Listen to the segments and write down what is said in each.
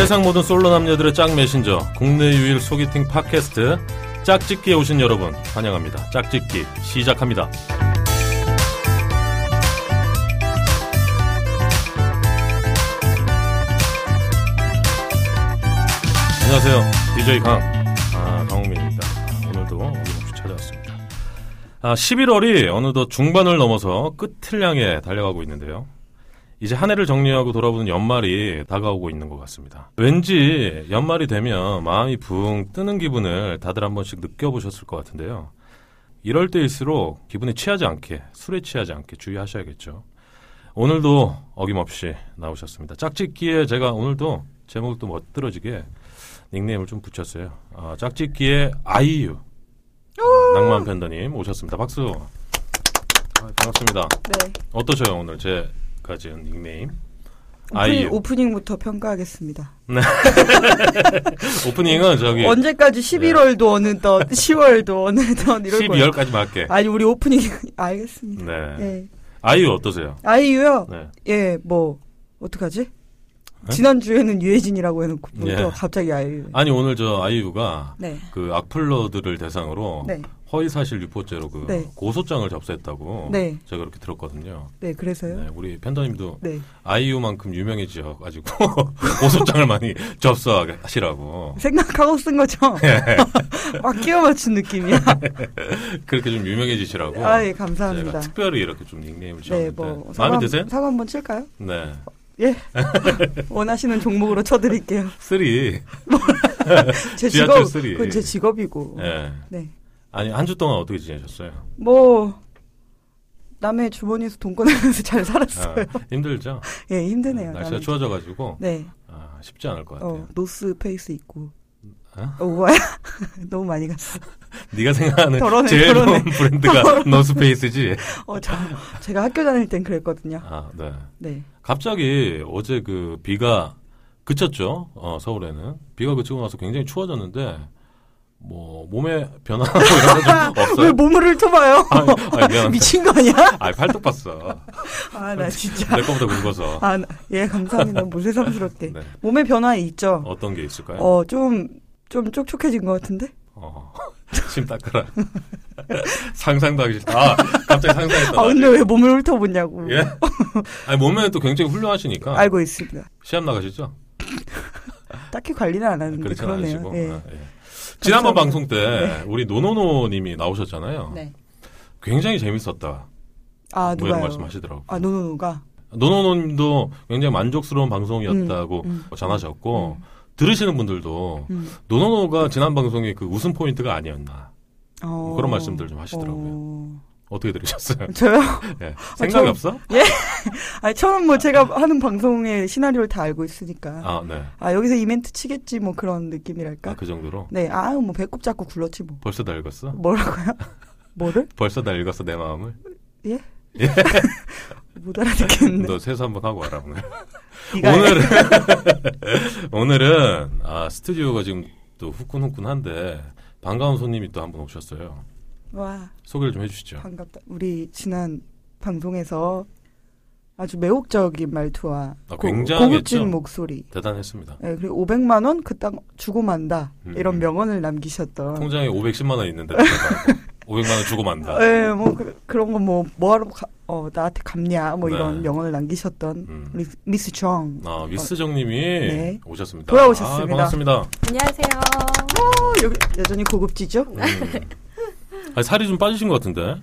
세상 모든 솔로 남녀들의 짝 메신저 국내 유일 소개팅 팟캐스트 짝짓기에 오신 여러분 환영합니다. 짝짓기 시작합니다. 안녕하세요. DJ 강 아, 강홍민입니다. 오늘도 어김없이 찾아왔습니다. 아, 11월이 어느덧 중반을 넘어서 끝을 향해 달려가고 있는데요. 이제 한 해를 정리하고 돌아보는 연말이 다가오고 있는 것 같습니다. 왠지 연말이 되면 마음이 붕 뜨는 기분을 다들 한 번씩 느껴보셨을 것 같은데요. 이럴 때일수록 기분이 취하지 않게, 술에 취하지 않게 주의하셔야겠죠. 오늘도 어김없이 나오셨습니다. 짝짓기에 제가 오늘도 제목을 또 멋들어지게 닉네임을 좀 붙였어요. 아, 짝짓기의 아이유. 아, 낭만 팬더님 오셨습니다. 박수. 아, 반갑습니다. 네. 어떠셔요, 오늘 제 가진 닉네임? 오프닝. 오프닝부터 평가하겠습니다. 오프닝은 저기 언제까지 11월도 어느덧 10월도 어느덧 이럴 거예요. 12월까지 맞게. 아니 우리 오프닝 알겠습니다. 네. 예. 아이유 어떠세요? 아이유요. 네. 예, 뭐 어떡하지? 지난 주에는 유해진이라고 해놓고 뭐 예. 또 갑자기 아이유. 아니 오늘 저 아이유가 네. 그 악플러들을 대상으로 네. 허위사실 유포죄로 그 네. 고소장을 접수했다고 네. 제가 그렇게 들었거든요. 네, 그래서요. 네, 우리 팬더님도 네. 아이유만큼 유명해져 가지고 고소장을 많이 접수하시라고 생각하고 쓴 거죠. 예. 막 끼워 맞춘 느낌이야. 그렇게 좀 유명해지시라고 아, 예, 감사합니다. 특별히 이렇게 좀 닉네임을 네, 지었는데 뭐 마음에 드세요? 사과 한번 칠까요? 네. 예. 원하시는 종목으로 쳐드릴게요. 쓰리. 제 지하철 직업, 쓰리. 그건 제 직업이고. 예. 네. 아니 한 주 동안 어떻게 지내셨어요? 뭐 남의 주머니에서 돈 꺼내면서 잘 살았어요. 아, 힘들죠? 예, 힘드네요. 날씨가 남의 추워져가지고 네, 아, 쉽지 않을 것 같아요. 어, 노스 페이스 있고. 어? 어, 우와야. 너무 많이 갔어. 네가 생각하는 덜어내, 제일. 좋은 브랜드가 노스페이스지. 어, 저, 제가 학교 다닐 땐 그랬거든요. 아, 네. 네. 갑자기 어제 그 비가 그쳤죠. 어, 서울에는 비가 그치고 나서 굉장히 추워졌는데 뭐 몸에 변화 뭐 이런 건좀왜 없어요. 몸을 훑어봐요? 아, 아. 미친 거 아니야? 아, 팔뚝 봤어. 아, 나 진짜. 내 거보다 굵어서. 아, 나- 예, 감사합니다. 뭐 새삼스럽게. 네. 몸에 변화 있죠? 어떤 게 있을까요? 어, 좀, 좀 촉촉해진 것 같은데? 어. 침 닦아라. 상상도 하기 싫다. 아, 갑자기 상상했다. 아, 근데 왜 몸을 훑어보냐고. 예? 아니, 몸에 또 굉장히 훌륭하시니까. 알고 있습니다. 시합 나가시죠? 딱히 관리는 안 하는데 그렇지 그러네요. 않으시고. 예. 아, 예. 지난번. 방송 때 우리 노노노 님이 나오셨잖아요. 네. 굉장히 재밌었다. 아, 뭐 이런? 말씀하시더라고요. 아, 노노노가. 노노노 님도 굉장히 만족스러운 방송이었다고 음, 음. 전하셨고 음. 들으시는 분들도 음. 노노노가 지난 방송의 그 웃음 포인트가 아니었나. 어, 그런 말씀들 좀 하시더라고요. 어, 어떻게 들으셨어요? 저요? 예. 생각이 저- 없어? 아니, 저는 뭐 제가 하는 방송의 시나리오를 다 알고 있으니까. 아, 아, 네. 여기서 이멘트 치겠지, 뭐 그런 느낌이랄까? 아, 그 정도로? 네, 아, 뭐 배꼽 잡고 굴렀지, 뭐. 벌써 다 읽었어? 뭐라고요? 뭐를? 벌써 다 읽었어, 내 마음을? 못 알아듣겠는데. 너 세수 한번 하고 와라, 오늘. 오늘은, 오늘은, 아, 스튜디오가 지금 또 후끈후끈한데, 반가운 손님이 또 한 분 오셨어요. 와, 소개를 좀 해주시죠. 반갑다. 우리 지난 방송에서 아주 매혹적인 말투와 아, 고. 고급진 목소리. 대단했습니다. 네, 그리고 500만 원 그 땅 주고 만다 음. 이런 명언을 남기셨던. 통장에 510만 원 있는데, 500만 원 주고 만다. 네, 뭐 그, 런 거뭐 뭐하러 가, 어 나한테 갚냐 뭐 네. 이런 명언을 남기셨던 음. 우리 미스 정. 아, 미스 정님이 네. 오셨습니다. 돌아오셨습니다. 아, 반갑습니다. 안녕하세요. 어, 여기 여전히 고급지죠? 음. 아니, 살이 좀 빠지신 것 같은데?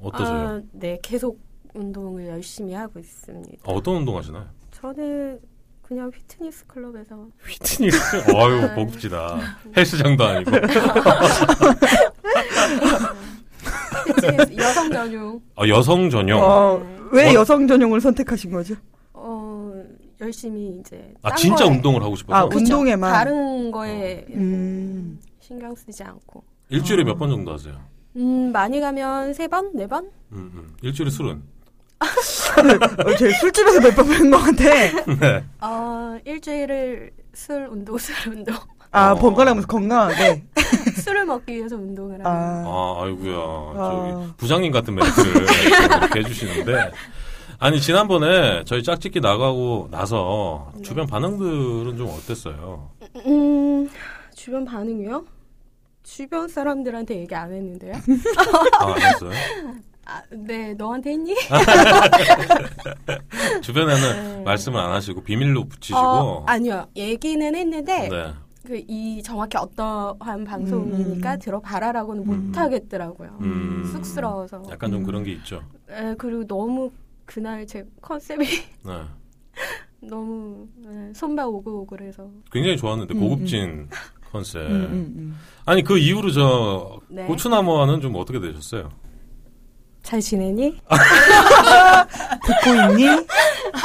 어떠세요? 아, 네, 계속 운동을 열심히 하고 있습니다. 아, 어떤 운동 하시나요? 저는 그냥 피트니스 클럽에서 피트니스? 어유 고급지다. 헬스장도 아니고. 피트니스 여성 전용 아, 여성 전용. 어, 네. 왜 어? 여성 전용을 선택하신 거죠? 어 열심히 이제 아, 딴 진짜 거에- 운동을 하고 싶어서? 아, 그쵸. 운동에만. 다른 거에 음. 신경 쓰지 않고 일주일에 어. 몇번 정도 하세요? 음 많이 가면 세 번, 네 번? 음, 음. 일주일에 술은? 어, 제 술집에서 몇 번 뵌것 같아. 네. 어 일주일을 술 운동, 술 운동, 아 어. 번갈아가면서 건강하게. 술을 먹기 위해서 운동을 하는. 아, 아, 아이고야. 아. 저기, 부장님 같은 멘트를 이렇게 해주시는데. 아니 지난번에 저희 짝짓기 나가고 나서 네. 주변 반응들은 좀 어땠어요? 음, 주변 반응이요? 주변 사람들한테 얘기 안 했는데요. 아, 알았어요. 아, 네, 너한테 했니? 주변에는 네. 말씀을 안 하시고 비밀로 붙이시고. 어, 아니요. 얘기는 했는데 네. 그이 정확히 어떠한 방송이니까 음. 들어봐라라고는 음. 못 하겠더라고요. 음. 쑥스러워서. 약간 좀 그런 게 있죠. 에, 그리고 너무 그날 제 컨셉이 네. 너무 에, 손발 오글오글해서 굉장히 좋았는데 음, 고급진 컨셉. 음, 음, 음. 아니 그 이후로 저 네. 고추나무와는 좀 어떻게 되셨어요? 잘 지내니? 듣고 있니?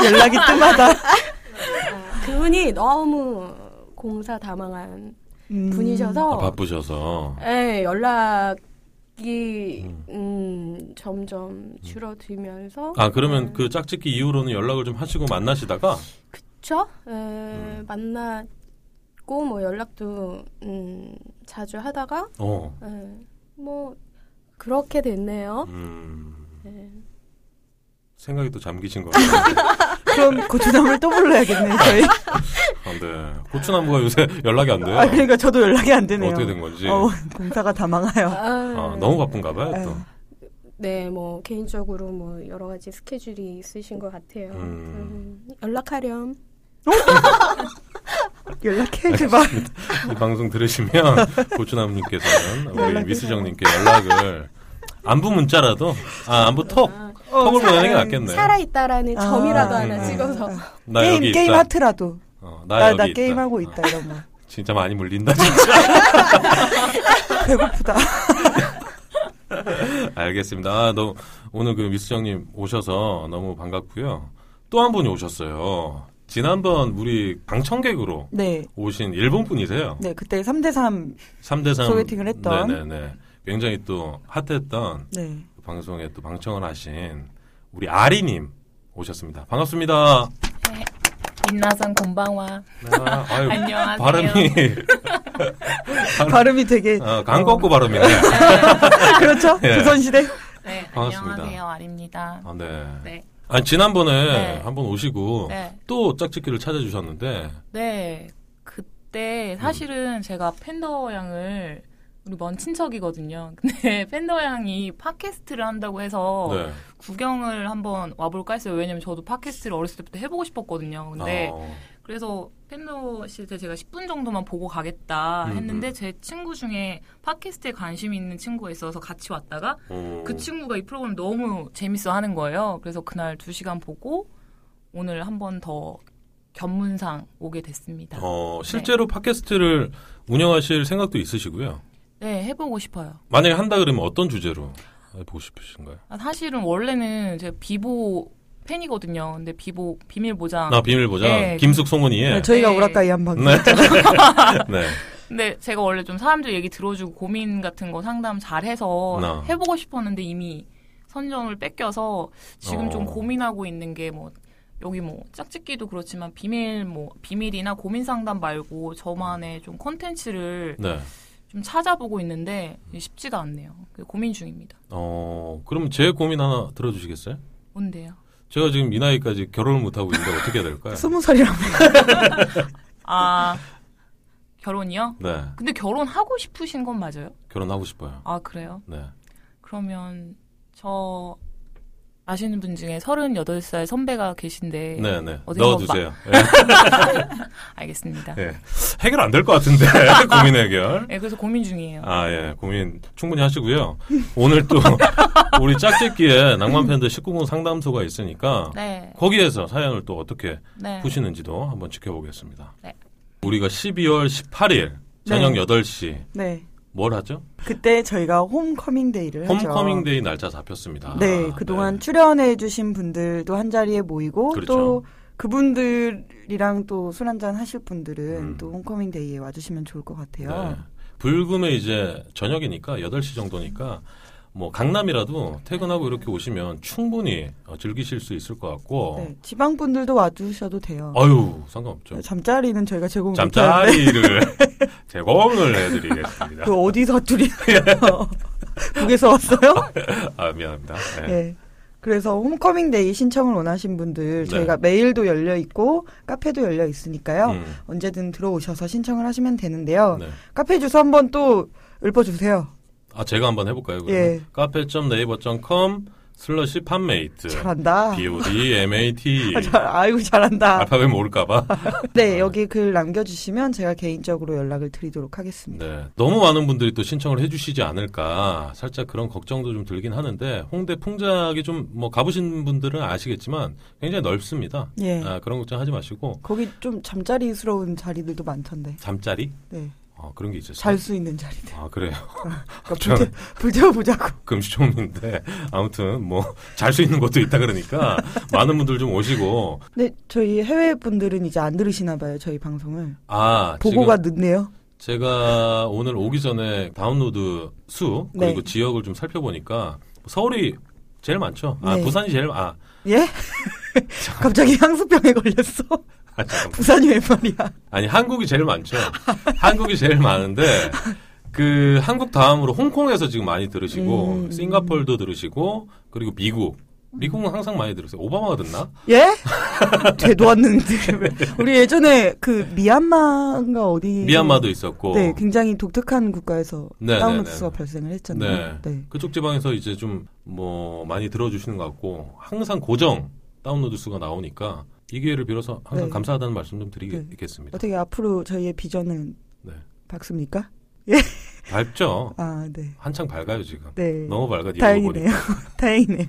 연락이 뜸하다. 그분이 너무 공사 다망한 음. 분이셔서 아, 바쁘셔서. 예, 연락이 음. 음, 점점 줄어들면서 아 그러면 네. 그 짝짓기 이후로는 연락을 좀 하시고 만나시다가 그쵸? 예, 음. 만 났고 뭐 연락도 음, 자주 하다가 어. 예, 뭐 그렇게 됐네요. 음. 예. 생각이 또 잠기신 것 같아요. 그럼 고추나무를 또 불러야겠네요, 저희. 아, 네. 고추나무가 요새 연락이 안 돼요. 아, 그러니까 저도 연락이 안 되네요. 어떻게 된 건지. 어, 공사가 다 망하요. 아, 너무 바쁜가 봐요, 또. 아유. 네, 뭐 개인적으로 뭐 여러 가지 스케줄이 있으신 것 같아요. 음. 음, 연락하렴. 연락해, 제발. 이 방송 들으시면 고추나무님께서는 우리. 미수정님께 연락을 안부 문자라도 아 안부 톡 아, 톡을 사- 보내는 게 낫겠네. 살아 있다라는 아, 점이라도 음, 하나 음. 찍어서. 나 게임, 여기 게임 있다. 하트라도. 어, 나, 나, 여기 나 있다. 게임 하고 어, 있다, 이런 거. 진짜 많이 물린다 진짜. 배고프다. 알겠습니다. 아, 너 오늘 그 미수정님 오셔서 너무 반갑고요. 또 한 분이 오셨어요. 지난번 우리 방청객으로 네. 오신 일본 분이세요. 네, 그때 3대3. 3대3 소개팅을 했던. 네네네. 굉장히 또 핫했던 네. 그 방송에 또 방청을 하신 우리 아리님 오셨습니다. 반갑습니다. 민나산 곤방와 네, 아유, 안녕하세요. 발음이 발음이 되게. 어, 강꺾고 발음이네. 그렇죠? 예. 조선시대? 네, 반갑습니다. 안녕하세요. 아립니다. 아, 네. 네. 아니 지난번에 네. 한번 오시고 네. 또 짝짓기를 찾아주셨는데 네. 그때 사실은 제가 팬더 양을 우리 먼 친척이거든요. 근데 팬더 양이 팟캐스트를 한다고 해서 네. 구경을 한번 와볼까 했어요. 왜냐면 저도 팟캐스트를 어렸을 때부터 해보고 싶었거든요. 근데 어, 그래서 팬더 시대 제가 10분 정도만 보고 가겠다 음, 했는데 음. 제 친구 중에 팟캐스트에 관심 있는 친구가 있어서 같이 왔다가 어, 그 친구가 이 프로그램 너무 재밌어 하는 거예요. 그래서 그날 두 시간 보고 오늘 한 번 더 견문상 오게 됐습니다. 어, 실제로 팟캐스트를 운영하실 생각도 있으시고요. 네, 해보고 싶어요. 만약에 한다 그러면 어떤 주제로 해보고 싶으신가요? 아, 사실은 원래는 제가 비보 팬이거든요. 근데 비보 비밀 보장. 나 비밀 보자. 네. 김숙 송은이의 네, 저희가 네. 오락가이 한 방송. 네. 네. 근데 제가 원래 좀 사람들 얘기 들어주고 고민 같은 거 상담 잘해서 나. 해보고 싶었는데 이미 선점을 뺏겨서 지금 좀 어. 고민하고 있는 게 뭐 여기 뭐 짝짓기도 그렇지만 비밀 뭐 비밀이나 고민 상담 말고 저만의 좀 콘텐츠를 네. 좀 찾아보고 있는데 쉽지가 않네요. 그 고민 중입니다. 어, 그럼 제 고민 하나 들어주시겠어요? 뭔데요? 제가 지금 이 나이까지 결혼을 못하고 있는데 어떻게 해야 될까요? 스무 살이라면. 아 결혼이요? 네. 근데 결혼하고 싶으신 건 맞아요? 결혼하고 싶어요. 아 그래요? 네. 그러면 저 아시는 분 중에 38살 선배가 계신데 네, 네. 어디 넣어두세요. 알겠습니다. 예. 예. 해결 안 될 것 같은데, 고민 해결. 네, 그래서 고민 중이에요. 아, 예. 고민 충분히 하시고요. 오늘 또, 우리 짝짓기에 낭만 팬더 19금 상담소가 있으니까, 네, 거기에서 사연을 또 어떻게 네. 푸시는지도 한번 지켜보겠습니다. 네. 우리가 12월 18일, 저녁 네. 8시, 네. 뭘 하죠? 그때 저희가 homecoming day를 하죠. 홈커밍 데이 날짜 잡혔습니다. 네, 그동안 출연해주신 분들도 한 자리에 모이고 그렇죠. 또 그분들이랑 또 술 한잔 하실 분들은 음. 또 홈커밍 데이에 와주시면 좋을 것 같아요. 네. 불금에 이제 저녁이니까 8시 정도니까 뭐 강남이라도 퇴근하고 이렇게 오시면 충분히 어, 즐기실 수 있을 것 같고 네, 지방 분들도 와주셔도 돼요. 아유 상관없죠. 잠자리는 저희가 제공 잠자리를 제공을 해드리겠습니다. 그 어디 사투리예요? 북에서 왔어요? 아 미안합니다. 네. 네. 그래서 homecoming day 신청을 원하신 분들 네. 저희가 메일도 열려 있고 카페도 열려 있으니까요. 음, 언제든 들어오셔서 신청을 하시면 되는데요. 네. 카페 주소 한번 또 읊어주세요. 아 제가 한번 해볼까요? 예. cafe.naver.com slash 팟메이트 잘한다. P-O-D M-A-T 아, 잘, 아이고 잘한다. 알파벳 모를까봐. 네 여기 글 남겨주시면 제가 개인적으로 연락을 드리도록 하겠습니다. 네. 너무 많은 분들이 또 신청을 해주시지 않을까 살짝 그런 걱정도 좀 들긴 하는데 홍대 풍작이 좀 뭐 가보신 분들은 아시겠지만 굉장히 넓습니다. 예. 아, 그런 걱정 하지 마시고 거기 좀 잠자리스러운 자리들도 많던데. 잠자리 네. 어, 그런 게 있었어요. 잘 수 있는 자리들. 아 그래요. 그러니까 불태, 불태워보자고. 금시초문인데 아무튼 뭐 잘 수 있는 곳도 있다 그러니까 많은 분들 좀 오시고 네, 저희 해외 분들은 이제 안 들으시나 봐요, 저희 방송을. 아 보고가 늦네요. 제가 오늘 오기 전에 다운로드 수 그리고 네. 지역을 좀 살펴보니까 서울이 제일 많죠. 아 네. 부산이 제일 아 예? 갑자기 향수병에 걸렸어. 아. 부산이 왜 말이야. 아니 한국이 제일 많죠. 한국이 제일 많은데 그 한국 다음으로 홍콩에서 지금 많이 들으시고 음. 싱가폴도 들으시고 그리고 미국 미국은 항상 많이 들으세요. 오바마가 듣나? 예? 되도 않는데. 우리 예전에 그 미얀마인가 어디. 미얀마도 있었고 네, 굉장히 독특한 국가에서 네, 다운로드 네, 네. 수가 발생을 했잖아요. 네. 그쪽 지방에서 이제 좀 뭐 많이 들어주시는 것 같고 항상 고정 다운로드 수가 나오니까 이 기회를 빌어서 항상 네. 감사하다는 말씀 좀 드리겠습니다. 어떻게 앞으로 저희의 비전은 네. 밝습니까? 밝죠. 아, 네. 한창 밝아요 지금. 네. 너무 밝아 다행이네요. 다행이네요.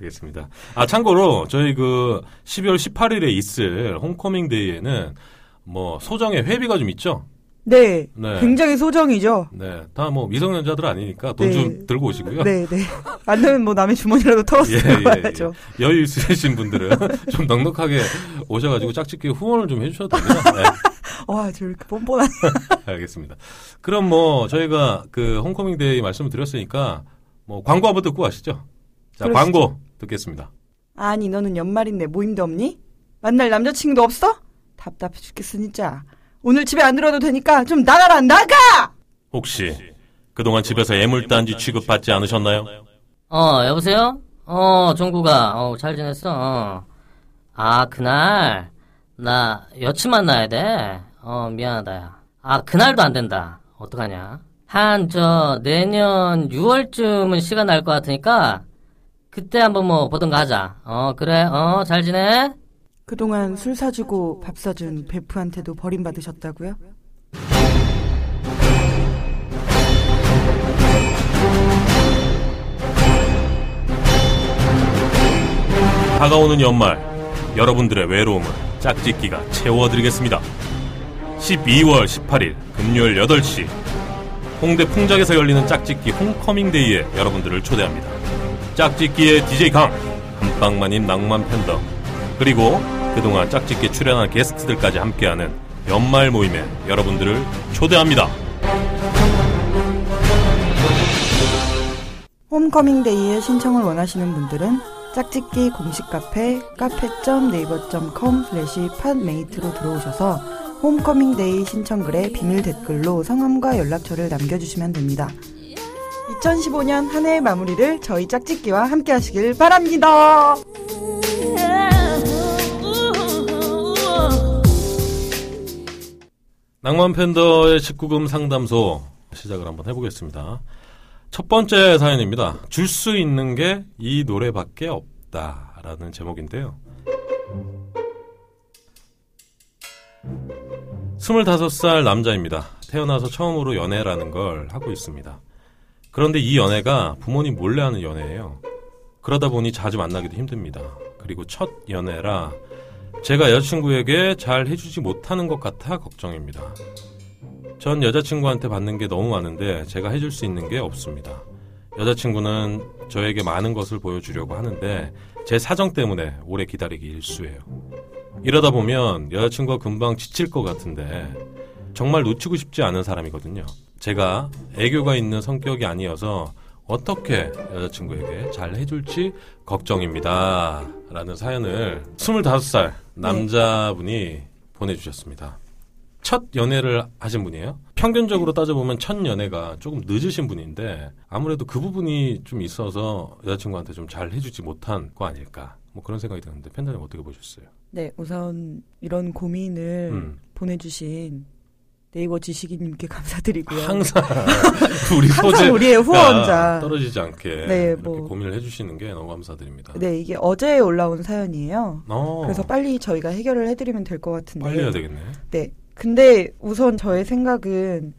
알겠습니다. 아, 참고로 저희 그 12월 18일에 있을 홈커밍 데이에는 뭐 소정의 회비가 좀 있죠? 네. 네. 굉장히 소정이죠. 네. 다 뭐 미성년자들 아니니까 돈 네. 좀 들고 오시고요. 네, 네. 안 되면 뭐 남의 주머니라도 털어서 예, 예, 들어가야죠. 여유 있으신 분들은 좀 넉넉하게 오셔가지고 짝짓기 후원을 좀 해주셔도 됩니다. 네. 와, 저렇게 뻔뻔한. 알겠습니다. 그럼 뭐 저희가 그 homecoming day 말씀을 드렸으니까 뭐 광고 한번 듣고 가시죠. 자, 그러시죠. 광고 듣겠습니다. 아니, 너는 연말인데 모임도 없니? 만날 남자친구도 없어? 답답해 죽겠어, 진짜. 오늘 집에 안 들어도 되니까 좀 나가라, 나가! 혹시 그동안 집에서 애물단지 취급받지 않으셨나요? 어, 여보세요? 어, 종구가, 어, 잘 지냈어? 어. 아, 그날, 나 여친 만나야 돼? 어, 미안하다, 야. 아, 그날도 안 된다. 어떡하냐? 한, 저, 내년 6월쯤은 시간 날 것 같으니까, 그때 한번 뭐, 보던가 하자. 어, 그래, 어, 잘 지내? 그동안 술 사주고 밥 사준 베프한테도 버림받으셨다고요? 다가오는 연말 여러분들의 외로움을 짝짓기가 채워드리겠습니다. 12월 18일 금요일 8시 홍대 풍작에서 열리는 짝짓기 homecoming day에 여러분들을 초대합니다. 짝짓기의 DJ 강, 한방만인 낭만 팬더, 그리고 그동안 짝짓기에 출연한 게스트들까지 함께하는 연말 모임에 여러분들을 초대합니다. homecoming day에 신청을 원하시는 분들은 짝짓기 공식 카페 cafe.naver.com slash 팟메이트로 들어오셔서 홈커밍데이 신청글에 비밀 댓글로 성함과 연락처를 남겨주시면 됩니다. 2015년 한 해의 마무리를 저희 짝짓기와 함께 하시길 바랍니다. 낭만 팬더의 19금 상담소 시작을 한번 해보겠습니다. 첫 번째 사연입니다. 줄 수 있는 게 이 노래밖에 없다라는 제목인데요. 25살 남자입니다. 태어나서 처음으로 연애라는 걸 하고 있습니다. 그런데 이 연애가 부모님 몰래 하는 연애예요. 그러다 보니 자주 만나기도 힘듭니다. 그리고 첫 연애라 제가 여자친구에게 잘 해주지 못하는 것 같아 걱정입니다. 전 여자친구한테 받는 게 너무 많은데 제가 해줄 수 있는 게 없습니다. 여자친구는 저에게 많은 것을 보여주려고 하는데 제 사정 때문에 오래 기다리기 일쑤예요. 이러다 보면 여자친구가 금방 지칠 것 같은데 정말 놓치고 싶지 않은 사람이거든요. 제가 애교가 있는 성격이 아니어서 어떻게 여자친구에게 잘 해줄지 걱정입니다. 라는 사연을 25살 남자분이 보내주셨습니다. 첫 연애를 하신 분이에요. 평균적으로 따져보면 첫 연애가 조금 늦으신 분인데 아무래도 그 부분이 좀 있어서 여자친구한테 좀 잘 해주지 못한 거 아닐까 뭐 그런 생각이 드는데 팬더님 어떻게 보셨어요? 네, 우선 이런 고민을 음. 보내주신 네이버 지식인님께 감사드리고요. 항상 우리 항상 우리의 후원자. 떨어지지 않게 네, 이렇게 뭐. 고민을 해주시는 게 너무 감사드립니다. 네, 이게 어제 올라온 사연이에요. 어, 그래서 빨리 저희가 해결을 해드리면 될 것 같은데. 빨리 해야 되겠네. 네. 근데 우선 저의 생각은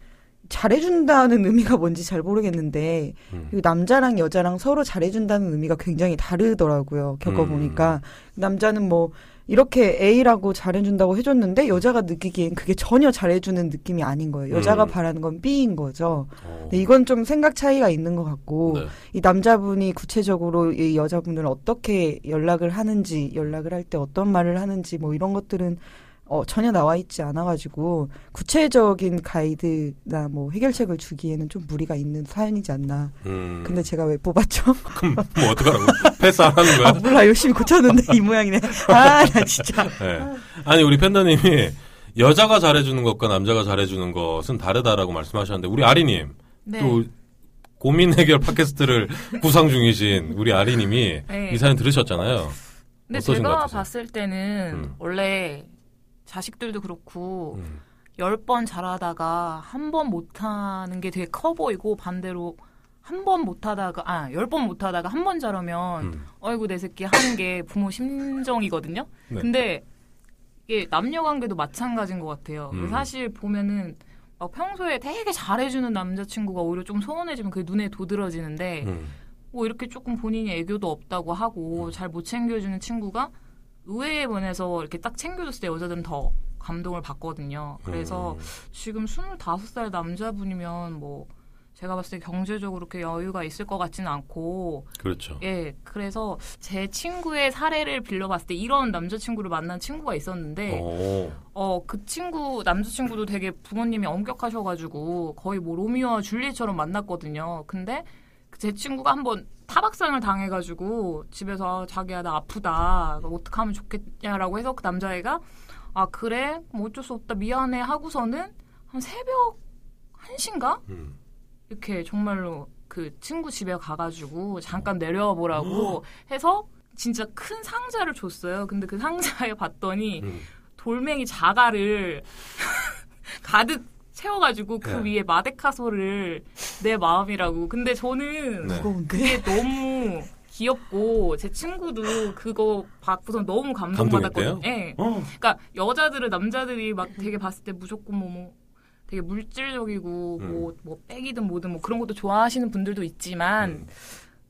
잘해준다는 의미가 뭔지 잘 모르겠는데 음. 이 남자랑 여자랑 서로 잘해준다는 의미가 굉장히 다르더라고요. 겪어보니까 음. 남자는 뭐 이렇게 A라고 잘해준다고 해줬는데 여자가 느끼기엔 그게 전혀 잘해주는 느낌이 아닌 거예요. 여자가 음. 바라는 건 B인 거죠. 어. 근데 이건 좀 생각 차이가 있는 것 같고 네. 이 남자분이 구체적으로 이 여자분을 어떻게 연락을 하는지 연락을 할 때 어떤 말을 하는지 뭐 이런 것들은 어, 전혀 나와 있지 않아가지고 구체적인 가이드나 뭐 해결책을 주기에는 좀 무리가 있는 사연이지 않나. 음. 근데 제가 왜 뽑았죠? 그럼 뭐 어떡하라고 패스 안 하는 거야? 아, 몰라 열심히 고쳤는데 이 모양이네. 아 나 진짜. 네. 아니 우리 팬더님이 여자가 잘해주는 것과 남자가 잘해주는 것은 다르다라고 말씀하셨는데 우리 아리님 네. 또 고민 해결 팟캐스트를 구상 중이신 우리 아리님이 네. 이 사연 들으셨잖아요. 근데 제가? 봤을 때는 음. 원래 자식들도 그렇고 음. 열번 잘하다가 한 번 못하는 게 되게 커 보이고 반대로 한 번 못하다가 아열번 못하다가 한 번 잘하면 음. 어이구 내 새끼 하는 게 부모 심정이거든요. 네. 근데 이게 남녀 관계도 마찬가지인 것 같아요. 음. 사실 보면은 막 평소에 되게 잘해주는 남자친구가 오히려 좀 소원해지면 그게 눈에 도드러지는데 음. 뭐 이렇게 조금 본인이 애교도 없다고 하고 잘 못 챙겨주는 친구가 의외의 면에서 이렇게 딱 챙겨줬을 때 여자들은 더 감동을 받거든요. 그래서 음. 지금 25살 남자분이면 뭐 제가 봤을 때 경제적으로 그렇게 여유가 있을 것 같지는 않고 그렇죠. 예 그래서 제 친구의 사례를 빌려봤을 때 이런 남자친구를 만난 친구가 있었는데 오. 어그 친구 남자친구도 되게 부모님이 엄격하셔가지고 거의 뭐 로미오와 줄리엣처럼 만났거든요. 근데 그제 친구가 한번 타박상을 당해가지고 집에서 자기야 나 아프다 어떻게 하면 좋겠냐라고 해서 그 남자애가 아 그래 뭐 어쩔 수 없다 미안해 하고서는 한 새벽 1시인가 음. 이렇게 정말로 그 친구 집에 가가지고 잠깐 내려와 보라고 해서 진짜 큰 상자를 줬어요. 근데 그 상자에 봤더니 음. 돌멩이 자갈을 가득 채워가지고 그 네. 위에 마데카소를 내 마음이라고. 근데 저는 네. 그게 너무 귀엽고 제 친구도 그거 받고서 너무 감동받았거든요. 예. 어. 그러니까 여자들은 남자들이 막 되게 봤을 때 무조건 뭐, 뭐 되게 물질적이고 음. 뭐, 뭐 백이든 뭐든 뭐 그런 것도 좋아하시는 분들도 있지만 음.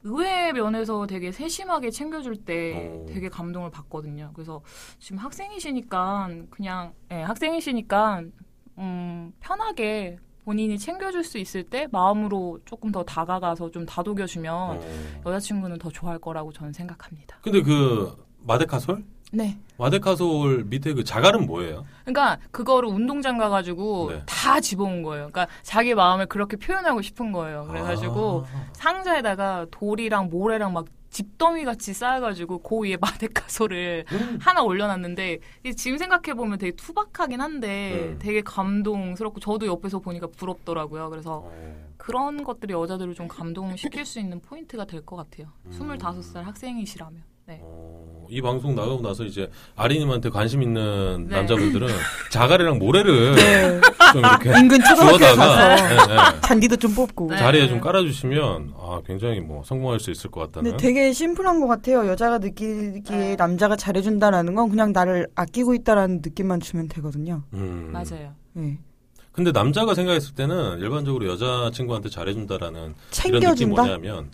의외의 면에서 되게 세심하게 챙겨줄 때 오. 되게 감동을 받거든요. 그래서 지금 학생이시니까 그냥 예, 학생이시니까 음, 편하게 본인이 챙겨줄 수 있을 때 마음으로 조금 더 다가가서 좀 다독여주면 어. 여자친구는 더 좋아할 거라고 저는 생각합니다. 근데 그 마데카솔? 네. 마데카솔 밑에 그 자갈은 뭐예요? 그러니까 그거를 운동장 가가지고 네. 다 집어온 거예요. 그러니까 자기 마음을 그렇게 표현하고 싶은 거예요. 그래가지고 아. 상자에다가 돌이랑 모래랑 막 집더미 같이 쌓아가지고 그 위에 마데카소를 음. 하나 올려놨는데 지금 생각해 보면 되게 투박하긴 한데 음. 되게 감동스럽고 저도 옆에서 보니까 부럽더라고요. 그래서 어. 그런 것들이 여자들을 좀 감동시킬 수 있는 포인트가 될 것 같아요. 음. 25살 학생이시라면. 네. 어, 이 방송 나가고 나서 이제 아리님한테 관심 있는 네. 남자분들은 자갈이랑 모래를 네. 좀 이렇게 인근 초등학교에 주워다가 네, 네. 잔디도 좀 뽑고. 네. 자리에 좀 깔아주시면 아 굉장히 뭐 성공할 수 있을 것 같다는. 근데 되게 심플한 것 같아요. 여자가 느끼기에 네. 남자가 잘해준다라는 건 그냥 나를 아끼고 있다라는 느낌만 주면 되거든요. 음. 맞아요. 네. 근데 남자가 생각했을 때는 일반적으로 여자 친구한테 잘해준다라는 이런 느낌 챙겨준다? 뭐냐면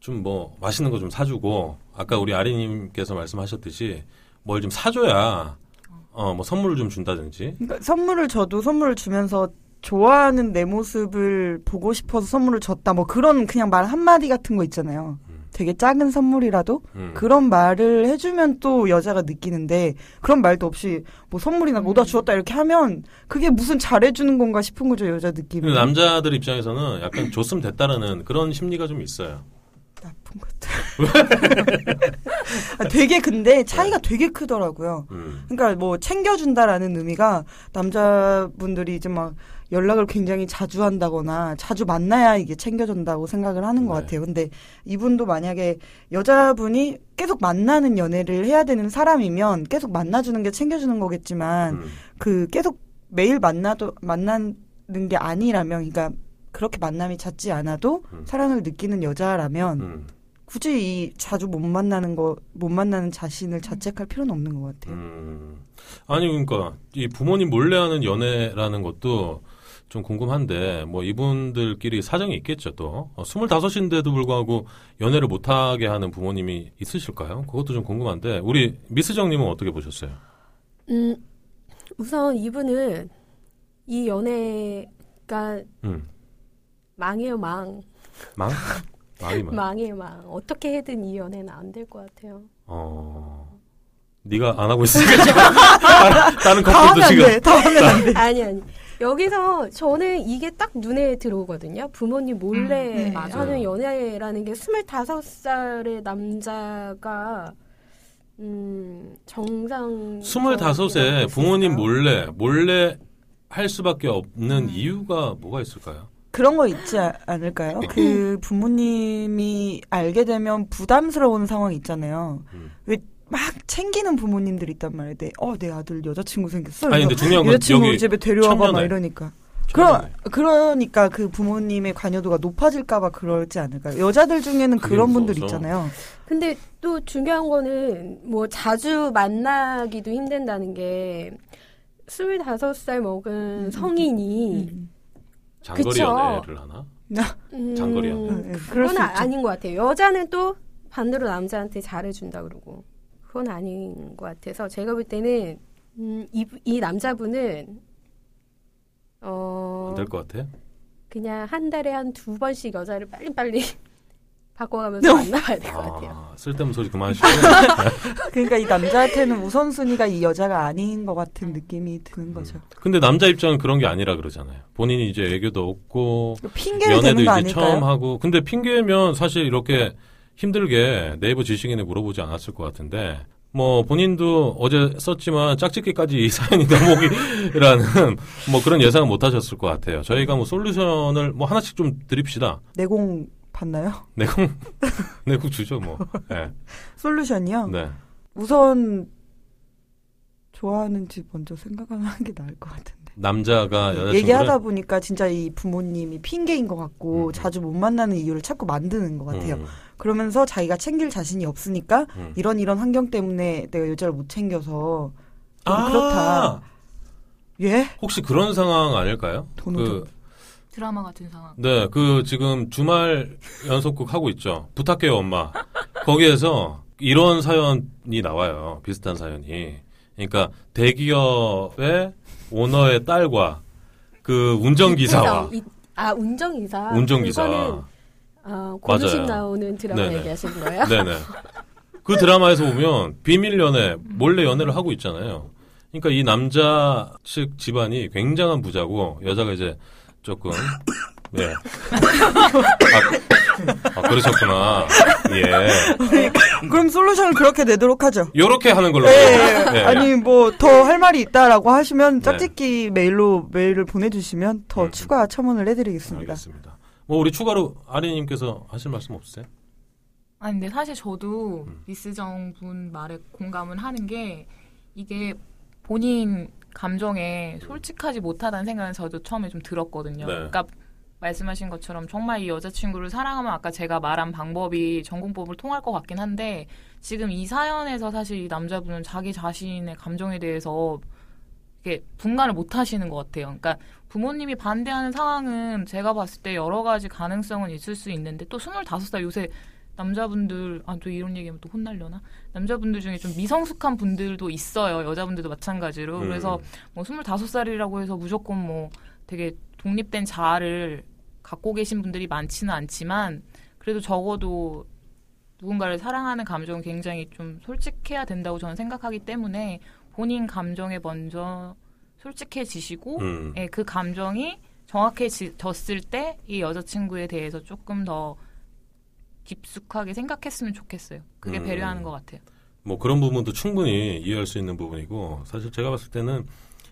좀 뭐 맛있는 거 좀 사주고 아까 우리 아리님께서 말씀하셨듯이 뭘 좀 사줘야 어 뭐 선물을 좀 준다든지 그러니까 선물을 줘도 선물을 주면서 좋아하는 내 모습을 보고 싶어서 선물을 줬다. 뭐 그런 그냥 말 한마디 같은 거 있잖아요. 음. 되게 작은 선물이라도 음. 그런 말을 해주면 또 여자가 느끼는데 그런 말도 없이 뭐 선물이나 뭐다 주었다 이렇게 하면 그게 무슨 잘해주는 건가 싶은 거죠 여자 느낌이. 남자들 입장에서는 약간 줬으면 됐다라는 그런 심리가 좀 있어요. 나쁜 것들. 아, 되게 근데 차이가 되게 크더라고요. 음. 그러니까 뭐 챙겨준다라는 의미가 남자분들이 이제 막 연락을 굉장히 자주 한다거나 자주 만나야 이게 챙겨준다고 생각을 하는 것 네. 같아요. 근데 이분도 만약에 여자분이 계속 만나는 연애를 해야 되는 사람이면 계속 만나주는 게 챙겨주는 거겠지만 음. 그 계속 매일 만나도 만나는 게 아니라면 그러니까 그렇게 만남이 잦지 않아도 음. 사랑을 느끼는 여자라면 음. 굳이 이 자주 못 만나는 거 못 만나는 자신을 자책할 필요는 없는 것 같아요. 음. 아니 그러니까 이 부모님 몰래 하는 연애라는 것도 좀 궁금한데 뭐 이분들끼리 사정이 있겠죠 또 어, 25인데도 불구하고 연애를 못하게 하는 부모님이 있으실까요? 그것도 좀 궁금한데 우리 미스정님은 어떻게 보셨어요? 음, 우선 이분은 이 연애가 음. 망해요, 망. 망? 망이 망. 망해요, 망. 어떻게 해든 이 연애는 안 될 것 같아요. 어. 네가 안 하고 있으니까 지금 다른, 커플도 하면 안 지금 돼. 다 하면 안 돼. 아니, 아니. 여기서 저는 이게 딱 눈에 들어오거든요. 부모님 몰래 음, 네. 하는 연애라는 게 25살의 남자가, 음, 정상. 25세 부모님 몰래 몰래 할 수밖에 없는 이유가 뭐가 있을까요? 그런 거 있지 아- 않을까요? 그 부모님이 알게 되면 부담스러운 상황 있잖아요. 음. 왜막 챙기는 부모님들 있단 말이에요. 내, 어, 내 아들 여자친구 생겼어. 아니 근데 중요한 건 여자친구 우리 집에 데려와봐 막. 이러니까. 그러. 그러니까 그 부모님의 관여도가 높아질까봐 그러지 않을까요? 여자들 중에는 그런 분들. 있잖아요. 근데 또 중요한 거는 뭐 자주 만나기도 힘든다는 게 25살 먹은 성인이 음. 장거리 그쵸. 연애를 하나? 음, 장거리 연애. 네, 그럴 그건 수 아-. 아닌 것 같아요. 여자는 또 반대로 남자한테 잘해준다 그러고 그건 아닌 것 같아서 제가 볼 때는 음, 이, 이 남자분은 어 안 될 것 같아? 그냥 한 달에 한 두 번씩 여자를 빨리빨리 바꿔가면서 만나봐야 될 것 같아요. 아, 쓸데없는 소리 그만하시고 그러니까 이 남자한테는 우선순위가 이 여자가 아닌 것 같은 느낌이 드는 거죠. 근데 남자 입장은 그런 게 아니라 그러잖아요. 본인이 이제 애교도 없고 핑계를 연애도 대는 이제 거 아닐까요? 처음 하고 근데 핑계면 사실 이렇게 힘들게 네이버 지식인에 물어보지 않았을 것 같은데 뭐 본인도 어제 썼지만 짝짓기까지 이 사연이 넘어오기라는 뭐 그런 예상은 못 하셨을 것 같아요. 저희가 뭐 솔루션을 뭐 하나씩 좀 드립시다. 내공 봤나요? 내국 내국 주죠 뭐. 네. 솔루션이요? 네. 우선 좋아하는지 먼저 생각하는 게 나을 것 같은데. 남자가 여자친구를 얘기하다 보니까 진짜 이 부모님이 핑계인 것 같고 음. 자주 못 만나는 이유를 자꾸 만드는 것 같아요. 음, 그러면서 자기가 챙길 자신이 없으니까 음. 이런 이런 환경 때문에 내가 여자를 못 챙겨서 좀 아, 그렇다. 예? 혹시 그런 상황 아닐까요? 돈그 드라마 같은 상황. 네, 그 지금 주말 연속극 하고 있죠. 부탁해요, 엄마. 거기에서 이런 사연이 나와요. 비슷한 사연이. 그러니까 대기업의 오너의 딸과 그 운전기사와 이- 아 운전기사. 운전기사. 아, 고두심 맞아요. 나오는 드라마 네네. 얘기하시는 거예요? 네네. 그 드라마에서 보면 비밀 연애, 몰래 연애를 하고 있잖아요. 그러니까 이 남자 측 집안이 굉장한 부자고 여자가 이제 조금 예. 아, 아, 그러셨구나. 예. 그럼 솔루션을 그렇게 내도록 하죠. 요렇게 하는 걸로. 예. 예. 아니 뭐 더 할 말이 있다라고 하시면 네. 짝짓기 메일로 메일을 보내주시면 더 음. 추가 첨언을 해드리겠습니다. 알겠습니다. 뭐 우리 추가로 아리님께서 하실 말씀 없으세요? 아니 근데 사실 저도 음. 미스정 분 말에 공감은 하는 게 이게 본인 감정에 솔직하지 못하다는 생각은 저도 처음에 좀 들었거든요. 네. 그러니까 말씀하신 것처럼 정말 이 여자친구를 사랑하면 아까 제가 말한 방법이 전공법을 통할 것 같긴 한데 지금 이 사연에서 사실 이 남자분은 자기 자신의 감정에 대해서 이게 분간을 못 하시는 것 같아요. 그러니까 부모님이 반대하는 상황은 제가 봤을 때 여러 가지 가능성은 있을 수 있는데 또 25살 요새 남자분들 아 또 이런 얘기하면 또 혼날려나 남자분들 중에 좀 미성숙한 분들도 있어요 여자분들도 마찬가지로 음. 그래서 뭐 25살이라고 해서 무조건 뭐 되게 독립된 자아를 갖고 계신 분들이 많지는 않지만 그래도 적어도 누군가를 사랑하는 감정은 굉장히 좀 솔직해야 된다고 저는 생각하기 때문에 본인 감정에 먼저 솔직해지시고 음. 예, 그 감정이 정확해졌을 때 이 여자친구에 대해서 조금 더 깊숙하게 생각했으면 좋겠어요. 그게 음. 배려하는 것 같아요. 뭐 그런 부분도 충분히 이해할 수 있는 부분이고 사실 제가 봤을 때는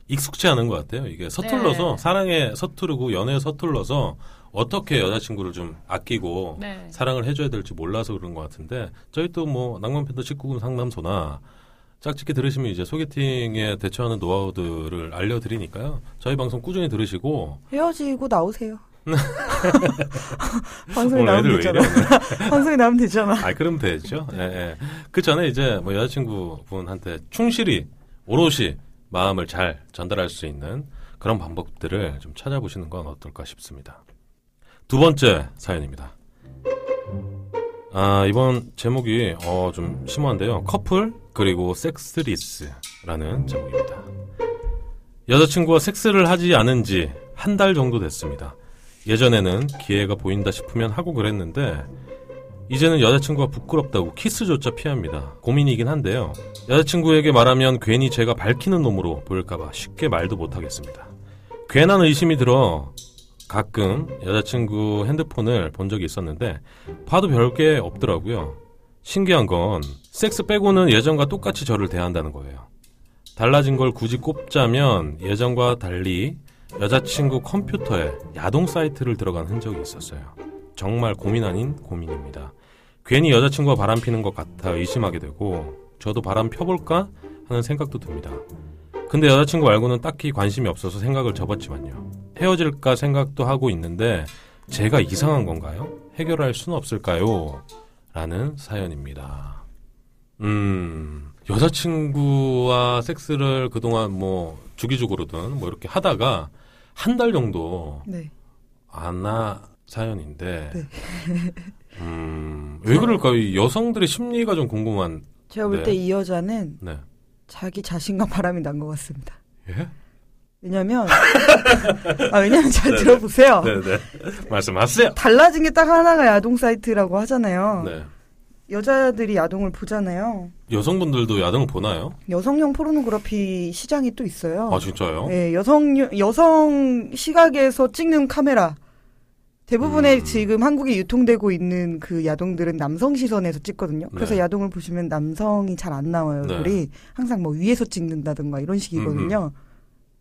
익숙치 않은 것 같아요. 이게 서툴러서 네. 사랑에 서투르고 연애에 서툴러서 어떻게 여자친구를 좀 아끼고 네. 사랑을 해줘야 될지 몰라서 그런 것 같은데 저희 또 뭐 낭만팬더 19금 상담소나 짝짓기 들으시면 이제 소개팅에 대처하는 노하우들을 알려드리니까요. 저희 방송 꾸준히 들으시고 헤어지고 나오세요. 방송에 오늘 나오면 되잖아. 방송에 나오면 되잖아. 아, 그럼 되죠. 예, 예. 그 전에 이제 뭐 여자친구분한테 충실히, 오롯이 마음을 잘 전달할 수 있는 그런 방법들을 좀 찾아보시는 건 어떨까 싶습니다. 두 번째 사연입니다. 아, 이번 제목이, 어, 좀 심오한데요. 커플, 그리고 섹스리스라는 제목입니다. 여자친구와 섹스를 하지 않은 지 한 달 정도 됐습니다. 예전에는 기회가 보인다 싶으면 하고 그랬는데, 이제는 여자친구가 부끄럽다고 키스조차 피합니다. 고민이긴 한데요. 여자친구에게 말하면 괜히 제가 밝히는 놈으로 보일까봐 쉽게 말도 못하겠습니다. 괜한 의심이 들어 가끔 여자친구 핸드폰을 본 적이 있었는데 봐도 별게 없더라고요. 신기한 건 섹스 빼고는 예전과 똑같이 저를 대한다는 거예요. 달라진 걸 굳이 꼽자면 예전과 달리 여자친구 컴퓨터에 야동 사이트를 들어간 흔적이 있었어요. 정말 고민 아닌 고민입니다. 괜히 여자친구가 바람 피는 것 같아 의심하게 되고 저도 바람 펴볼까 하는 생각도 듭니다. 근데 여자친구 말고는 딱히 관심이 없어서 생각을 접었지만요. 헤어질까 생각도 하고 있는데 제가 이상한 건가요? 해결할 수는 없을까요? 라는 사연입니다. 음, 여자친구와 섹스를 그동안 뭐 주기적으로든 뭐 이렇게 하다가 한 달 정도 네. 아나 사연인데 네. 음, 왜 그럴까요? 이 여성들의 심리가 좀 궁금한 제가 볼 네. 때이 여자는 네. 자기 자신과 바람이 난 것 같습니다. 예? 왜냐면 아 왜냐면 잘 네네. 들어보세요. 네, 네. 말씀하세요. 달라진 게 딱 하나가 야동 사이트라고 하잖아요. 네. 여자들이 야동을 보잖아요. 여성분들도 야동을 보나요? 여성용 포르노그래피 시장이 또 있어요. 아, 진짜요? 예, 여성 여성 시각에서 찍는 카메라. 대부분의 음. 지금 한국에 유통되고 있는 그 야동들은 남성 시선에서 찍거든요. 그래서 네. 야동을 보시면 남성이 잘 안 나와요. 네. 얼굴이 항상 뭐 위에서 찍는다든가 이런 음, 식이거든요.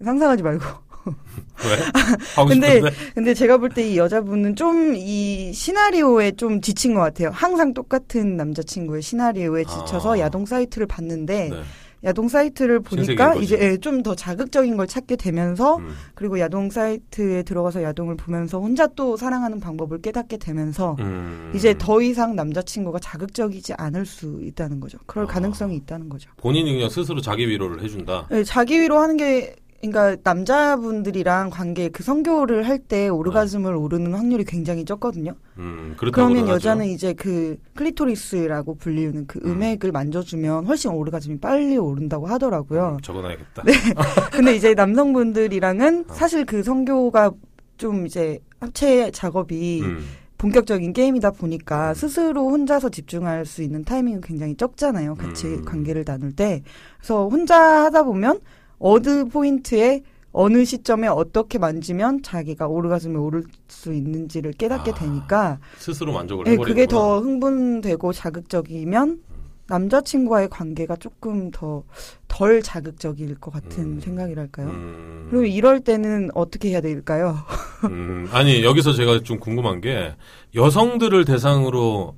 상상하지 말고. 왜? 근데? 근데 제가 볼 때 이 여자분은 좀 이 시나리오에 좀 지친 것 같아요. 항상 똑같은 남자친구의 시나리오에 지쳐서 아. 야동 사이트를 봤는데 네. 야동 사이트를 보니까 이제 거지. 좀더 자극적인 걸 찾게 되면서 음. 그리고 야동 사이트에 들어가서 야동을 보면서 혼자 또 사랑하는 방법을 깨닫게 되면서 음. 이제 더 이상 남자친구가 자극적이지 않을 수 있다는 거죠. 그럴 아. 가능성이 있다는 거죠. 본인이 그냥 스스로 자기 위로를 해준다. 네, 자기 위로 하는 게 그러니까 남자분들이랑 관계 그 성교를 할 때 오르가즘을 오르는 확률이 굉장히 적거든요. 음, 그러면. 여자는 이제 그 클리토리스라고 불리는 그 음. 음핵을 만져주면 훨씬 오르가즘이 빨리 오른다고 하더라고요. 음, 적어놔야겠다. 근데 이제 남성분들이랑은 어. 사실 그 성교가 좀 이제 합체 작업이 음. 본격적인 게임이다 보니까 스스로 혼자서 집중할 수 있는 타이밍은 굉장히 적잖아요. 같이 음. 관계를 나눌 때. 그래서 혼자 하다 보면 어느 포인트에 어느 시점에 어떻게 만지면 자기가 오르가즘에 오를 수 있는지를 깨닫게 아, 되니까 스스로 만족을 네, 그게 더 흥분되고 자극적이면 남자친구와의 관계가 조금 더 덜 자극적일 것 같은 음. 생각이랄까요. 음. 그리고 이럴 때는 어떻게 해야 될까요? 음, 아니 여기서 제가 좀 궁금한 게 여성들을 대상으로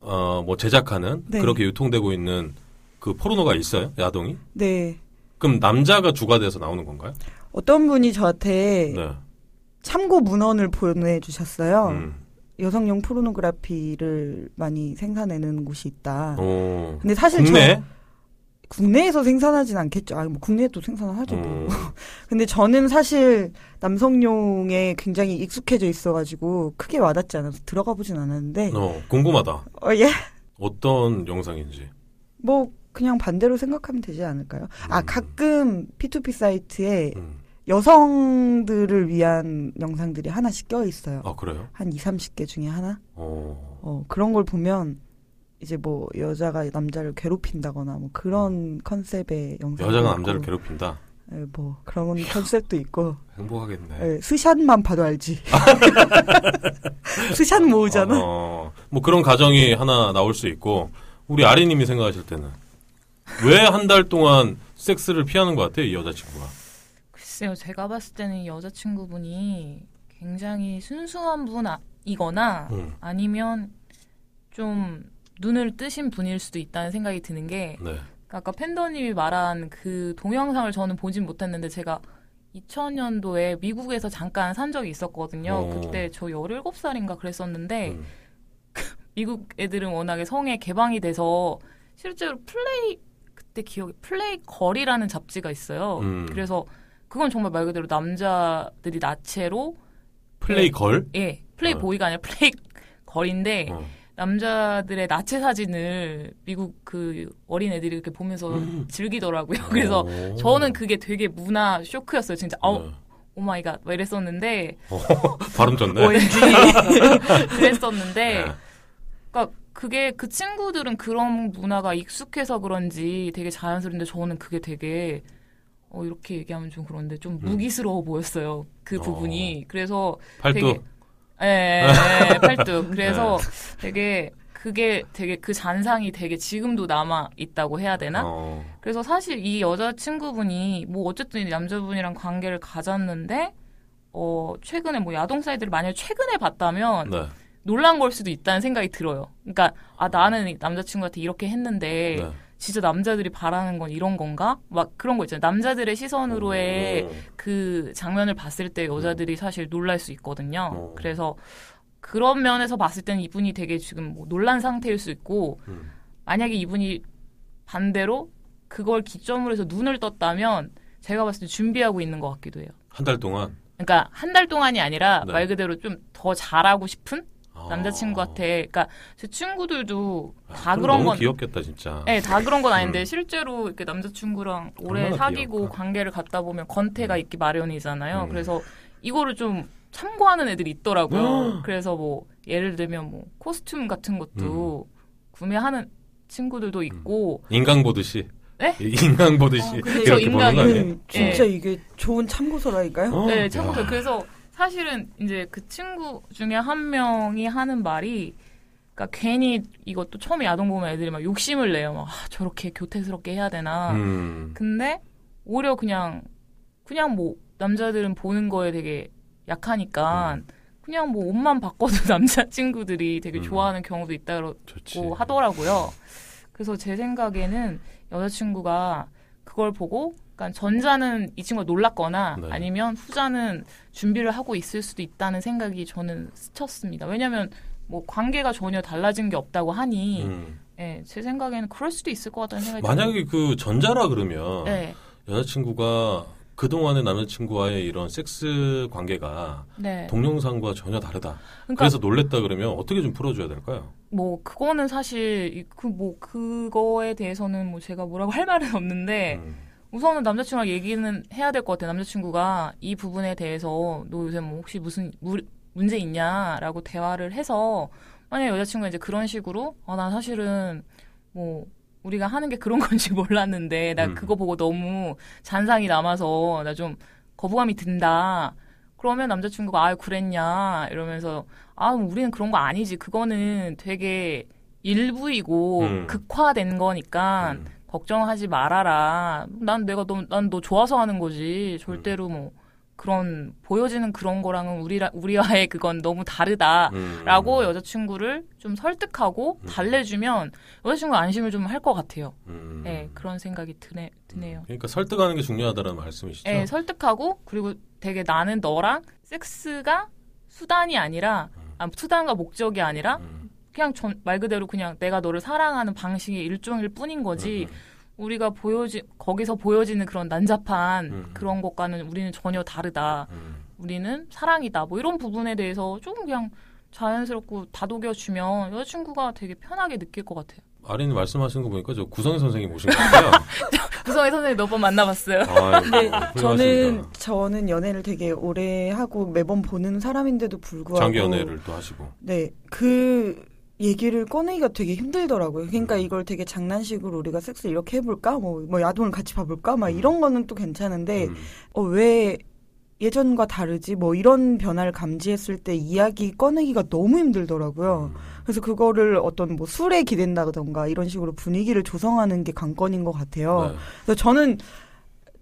어 뭐 제작하는 네. 그렇게 유통되고 있는 그 포르노가 있어요 야동이? 네. 그럼 남자가 주가 돼서 나오는 건가요? 어떤 분이 저한테 네. 참고 문헌을 보내주셨어요. 음. 여성용 포르노그래피를 많이 생산해내는 곳이 있다. 어. 근데 사실 국내? 저 국내에서 생산하진 않겠죠. 아니 뭐 국내에도 생산하죠. 뭐. 어. 근데 저는 사실 남성용에 굉장히 익숙해져 있어가지고 크게 와닿지 않아서 들어가 보진 않았는데 어, 궁금하다. 어, 예. 어떤 영상인지. 뭐 그냥 반대로 생각하면 되지 않을까요? 아 음. 가끔 P2P 사이트에 음. 여성들을 위한 영상들이 하나씩 껴 있어요. 아 그래요? 한 2, 30개 중에 하나? 어. 어, 그런 걸 보면 이제 뭐 여자가 남자를 괴롭힌다거나 뭐 그런 컨셉의 영상 음. 여자가 남자를 괴롭힌다. 뭐 그런 컨셉도 있고 행복하겠네. 예, 스샷만 봐도 알지 스샷 모으잖아 어, 뭐 그런 가정이 하나 나올 수 있고 우리 아리님이 생각하실 때는 왜 한 달 동안 섹스를 피하는 것 같아요 이 여자친구가? 글쎄요, 제가 봤을 때는 이 여자친구분이 굉장히 순수한 분이거나 음. 아니면 좀 눈을 뜨신 분일 수도 있다는 생각이 드는 게 네. 아까 팬더님이 말한 그 동영상을 저는 보진 못했는데 제가 2000년도에 미국에서 잠깐 산 적이 있었거든요. 오. 그때 저 17살인가 그랬었는데 음. 미국 애들은 워낙에 성에 개방이 돼서 실제로 플레이 그때 기억에 Playgirl이라는 잡지가 있어요. 음. 그래서 그건 정말 말 그대로 남자들이 나체로 Playgirl? 예 플레이 어. boy가 아니라 Playgirl인데 어. 남자들의 나체 사진을 미국 그 어린 애들이 이렇게 보면서 음. 즐기더라고요. 그래서 오. 저는 그게 되게 문화 쇼크였어요. 진짜 아우 네. oh my god 막 이랬었는데 발음 좋네. 그랬었는데 네. 그러니까 그게 그 친구들은 그런 문화가 익숙해서 그런지 되게 자연스러운데 저는 그게 되게 어 이렇게 얘기하면 좀 그런데 좀 음. 무기스러워 보였어요. 그 어. 부분이. 그래서 팔뚝. 되게 예, 예, 예, 팔뚝. 그래서 되게 그게 되게 그 잔상이 되게 지금도 남아 있다고 해야 되나? 어. 그래서 사실 이 여자친구분이 뭐 어쨌든 이 남자분이랑 관계를 가졌는데 어 최근에 뭐 야동 사이트를 만약 최근에 봤다면 네. 놀란 걸 수도 있다는 생각이 들어요. 그러니까 아 나는 이 남자친구한테 이렇게 했는데 네. 진짜 남자들이 바라는 건 이런 건가? 막 그런 거 있잖아요. 남자들의 시선으로의 오. 그 장면을 봤을 때 여자들이 사실 놀랄 수 있거든요. 어. 그래서 그런 면에서 봤을 때는 이분이 되게 지금 뭐 놀란 상태일 수 있고 음. 만약에 이분이 반대로 그걸 기점으로 해서 눈을 떴다면 제가 봤을 때 준비하고 있는 것 같기도 해요. 한 달 동안 그러니까 한 달 동안이 아니라 네. 말 그대로 좀 더 잘하고 싶은 아. 남자친구한테 그러니까 제 친구들도 아, 다 그럼 그런 너무 건 귀엽겠다 진짜. 네, 다 그런 건 아닌데 음. 실제로 이렇게 남자친구랑 오래 사귀고 귀여울까? 관계를 갖다 보면 건태가 음. 있기 마련이잖아요. 음. 그래서 이거를 좀 참고하는 애들이 있더라고요. 음. 그래서 뭐 예를 들면 뭐 코스튬 같은 것도 구매하는 친구들도 있고 인강 보듯이. 네? 인강 보듯이 어, 그래서 이렇게 보는 거 아니에요? 음, 진짜 이게 좋은 참고서라니까요. 어? 네, 참고서 야. 그래서 사실은 이제 그 친구 중에 한 명이 하는 말이 그러니까 괜히 이것도 처음에 야동 보면 애들이 막 욕심을 내요. 막 아, 저렇게 교태스럽게 해야 되나. 음. 근데 오히려 그냥 그냥 뭐 남자들은 보는 거에 되게 약하니까 음. 그냥 뭐 옷만 바꿔도 남자 친구들이 되게 음. 좋아하는 경우도 있다고 좋지. 하더라고요. 그래서 제 생각에는 여자친구가 그걸 보고 그러니까 전자는 이 친구가 놀랐거나 네. 아니면 후자는 준비를 하고 있을 수도 있다는 생각이 저는 스쳤습니다. 왜냐하면 뭐 관계가 전혀 달라진 게 없다고 하니 음. 예, 제 생각에는 그럴 수도 있을 것 같다는 생각이 만약에 그 전자라 그러면. 네, 여자친구가 그동안의 남자친구와의 이런 섹스 관계가 네. 동영상과 전혀 다르다. 그러니까 그래서 놀랬다 그러면 어떻게 좀 풀어줘야 될까요? 뭐 그거는 사실 그 뭐 그거에 대해서는 뭐 제가 뭐라고 할 말은 없는데 음. 우선은 남자친구랑 얘기는 해야 될 것 같아요. 남자친구가 이 부분에 대해서 너 요새 뭐 혹시 무슨 무- 문제 있냐라고 대화를 해서 만약 여자친구가 이제 그런 식으로 아난 사실은 뭐 우리가 하는 게 그런 건지 몰랐는데 나 음. 그거 보고 너무 잔상이 남아서 나 좀 거부감이 든다. 그러면 남자친구가 아 그랬냐 이러면서 아 우리는 그런 거 아니지 그거는 되게 일부이고 음. 극화된 거니까 음. 걱정하지 말아라. 난 내가 너, 난 너 좋아서 하는 거지. 음. 절대로 뭐 그런 보여지는 그런 거랑은 우리라 우리와의 그건 너무 다르다. 음. 라고 여자친구를 좀 설득하고 음. 달래주면 여자친구가 안심을 좀 할 것 같아요. 음. 네, 그런 생각이 드네, 드네요. 그러니까 설득하는 게 중요하다는 말씀이시죠? 네, 설득하고 그리고 되게 나는 너랑 섹스가 수단이 아니라 음. 아, 수단과 목적이 아니라 음. 그냥 전, 말 그대로 그냥 내가 너를 사랑하는 방식의 일종일 뿐인 거지 음. 우리가 보여지 거기서 보여지는 그런 난잡한 음. 그런 것과는 우리는 전혀 다르다. 음. 우리는 사랑이다. 뭐 이런 부분에 대해서 좀 그냥 자연스럽고 다독여 주면 여자친구가 되게 편하게 느낄 것 같아요. 아린이 말씀하신 거 보니까 저 구성희 선생님 오신 것 같아요. 구성의 선생님 몇 번 만나봤어요. 아, 근데 훌륭하십니다. 저는 저는 연애를 되게 오래 하고 매번 보는 사람인데도 불구하고 장기 연애를 또 하시고. 네, 그 얘기를 꺼내기가 되게 힘들더라고요. 그러니까 음. 이걸 되게 장난식으로 우리가 섹스 이렇게 해볼까? 뭐, 뭐 야동을 같이 봐볼까? 막 음. 이런 거는 또 괜찮은데, 음. 어, 왜 예전과 다르지 뭐 이런 변화를 감지했을 때 이야기 꺼내기가 너무 힘들더라고요. 그래서 그거를 어떤 뭐 술에 기댄다던가 이런 식으로 분위기를 조성하는 게 관건인 것 같아요. 네. 그래서 저는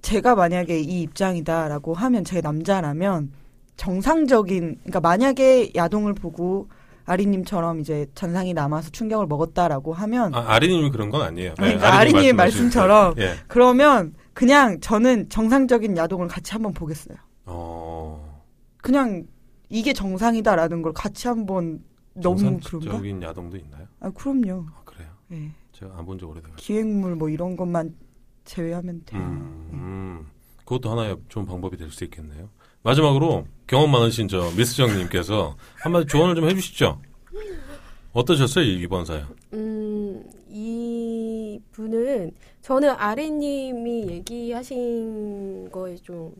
제가 만약에 이 입장이다라고 하면 제 남자라면 정상적인 그러니까 만약에 야동을 보고 아리님처럼 이제 잔상이 남아서 충격을 먹었다라고 하면 아, 아리님이 그런 건 아니에요. 네, 그러니까 아리님의 말씀처럼 그- 예. 그러면 그냥 저는 정상적인 야동을 같이 한번 보겠어요. 어. 그냥 이게 정상이다라는 걸 같이 한번 너무 그런가? 정상적인 야동도 있나요? 아 그럼요. 아, 그래요. 예. 제가 안 본 지 오래돼가지고. 기획물 뭐 이런 것만 제외하면 돼요. 음, 음. 그것도 하나의 좋은 방법이 될 수 있겠네요. 마지막으로 경험 많으신 저 미스정님께서 한마디 조언을 좀 해주시죠. 어떠셨어요 이- 이번 사연? 음, 이 분은 저는 아래님이 얘기하신 거에 좀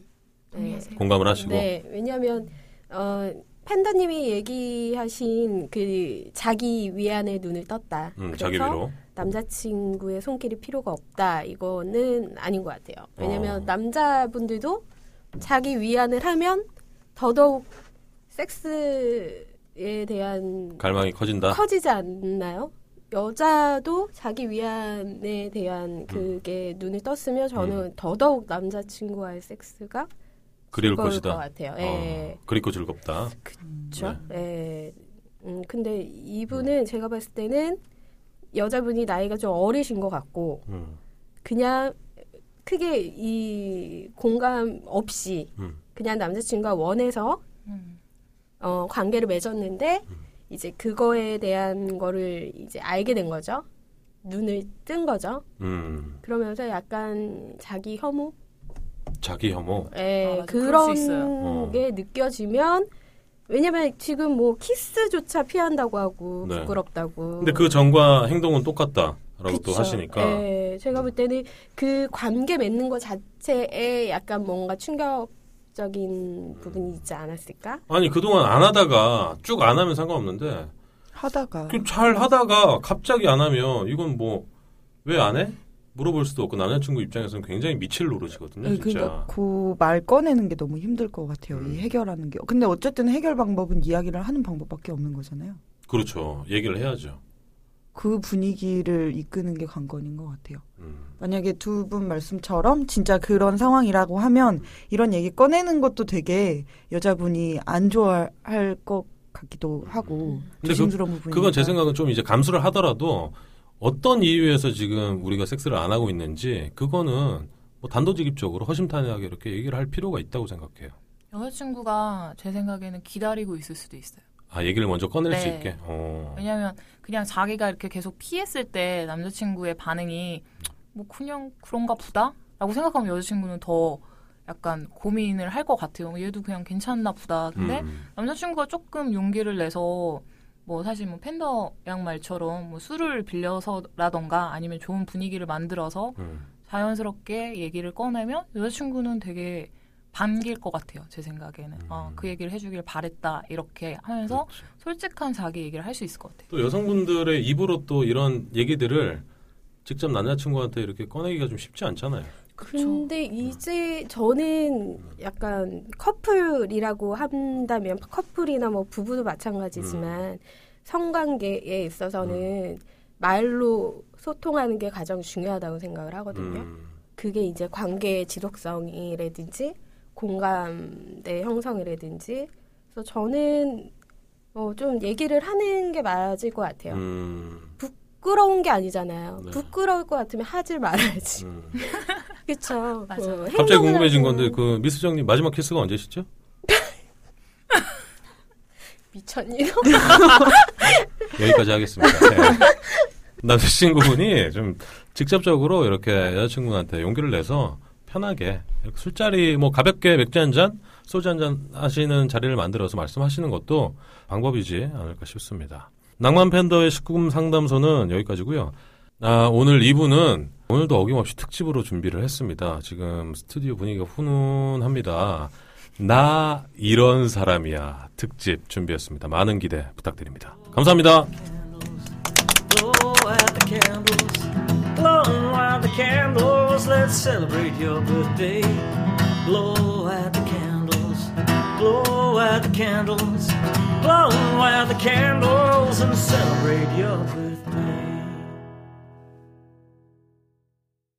네, 공감을 하시고. 네, 왜냐하면 어, 팬더님이 얘기하신 그 자기 위안에 눈을 떴다. 음, 그래서 자기 위로. 남자친구의 손길이 필요가 없다. 이거는 아닌 것 같아요. 왜냐하면 어. 남자분들도 자기 위안을 하면 더더욱 섹스에 대한 갈망이 커진다. 커지지 않나요? 여자도 자기 위안에 대한 그게 눈을 떴으면 저는 음. 더더욱 남자친구와의 섹스가 그리울 것이다. 것 같아요. 예. 어, 그립고 즐겁다. 그렇죠. 네. 예. 음, 근데 이분은 제가 봤을 때는 여자분이 나이가 좀 어리신 것 같고 음, 그냥 크게 이 공감 없이 음. 그냥 남자친구가 원해서 음. 어, 관계를 맺었는데 이제 그거에 대한 거를 이제 알게 된 거죠. 눈을 뜬 거죠. 음. 그러면서 약간 자기 혐오, 자기 혐오. 예, 아. 그런 어. 게 느껴지면 왜냐면 지금 뭐 키스조차 피한다고 하고 네. 부끄럽다고. 근데 그 전과 행동은 똑같다 라고 또 그쵸. 하시니까. 예, 제가 볼 때는 그 관계 맺는 것 자체에 약간 뭔가 충격 적인 부분이 있지 않았을까? 아니 그동안 안 하다가 쭉 안 하면 상관없는데 하다가 그잘 하다가 갑자기 안 하면 이건 뭐 왜 안 해? 물어볼 수도 없고 남자친구 입장에서는 굉장히 미칠 노릇이거든요, 예, 진짜. 그러니까 그 말 꺼내는 게 너무 힘들 것 같아요. 음. 이 해결하는 게. 근데 어쨌든 해결 방법은 이야기를 하는 방법밖에 없는 거잖아요. 그렇죠. 얘기를 해야죠. 그 분위기를 이끄는 게 관건인 것 같아요. 음. 만약에 두 분 말씀처럼 진짜 그런 상황이라고 하면 이런 얘기 꺼내는 것도 되게 여자분이 안 좋아할 것 같기도 하고 그- 조심스러운 부분이 그건 제 생각은 좀 이제 감수를 하더라도 어떤 이유에서 지금 우리가 섹스를 안 하고 있는지 그거는 뭐 단도직입적으로 허심탄회하게 이렇게 얘기를 할 필요가 있다고 생각해요. 여자친구가 제 생각에는 기다리고 있을 수도 있어요. 아 얘기를 먼저 꺼낼 수 네. 있게. 어. 왜냐면 그냥 자기가 이렇게 계속 피했을 때 남자친구의 반응이 뭐 그냥 그런가 보다? 라고 생각하면 여자친구는 더 약간 고민을 할 것 같아요. 얘도 그냥 괜찮나 보다. 근데 음. 남자친구가 조금 용기를 내서 뭐 사실 뭐 팬더 양 말처럼 뭐 술을 빌려서라던가 아니면 좋은 분위기를 만들어서 음. 자연스럽게 얘기를 꺼내면 여자친구는 되게 반길 것 같아요. 제 생각에는. 어, 음. 그 얘기를 해주길 바랬다. 이렇게 하면서 그렇죠. 솔직한 자기 얘기를 할 수 있을 것 같아요. 또 여성분들의 입으로 또 이런 얘기들을 직접 남자친구한테 이렇게 꺼내기가 좀 쉽지 않잖아요. 근데 이제 저는 약간 커플이라고 한다면 커플이나 뭐 부부도 마찬가지지만 성관계에 있어서는 말로 소통하는 게 가장 중요하다고 생각을 하거든요. 음. 그게 이제 관계의 지속성이라든지 공감대 형성이라든지 그래서 저는 어, 좀 얘기를 하는 게 맞을 것 같아요. 음. 부끄러운 게 아니잖아요. 네. 부끄러울 것 같으면 하질 말아야지. 음. 그쵸? 맞아. 그 갑자기 궁금해진 하고 건데 그 미스정님 마지막 키스가 언제시죠? 미쳤니? 여기까지 하겠습니다. 네. 남자친구분이 좀 직접적으로 이렇게 여자친구한테 용기를 내서 편하게 이렇게 술자리 뭐 가볍게 맥주 한 잔, 소주 한 잔 하시는 자리를 만들어서 말씀하시는 것도 방법이지 않을까 싶습니다. 낭만 팬더의 19금 상담소는 여기까지고요. 아, 오늘 2부는 오늘도 어김없이 특집으로 준비를 했습니다. 지금 스튜디오 분위기가 훈훈합니다. 나 이런 사람이야 특집 준비했습니다. 많은 기대 부탁드립니다. 감사합니다. long while the candles. Let's celebrate your birthday. Blow out the candles, blow out the candles, blow out the candles, and celebrate your birthday.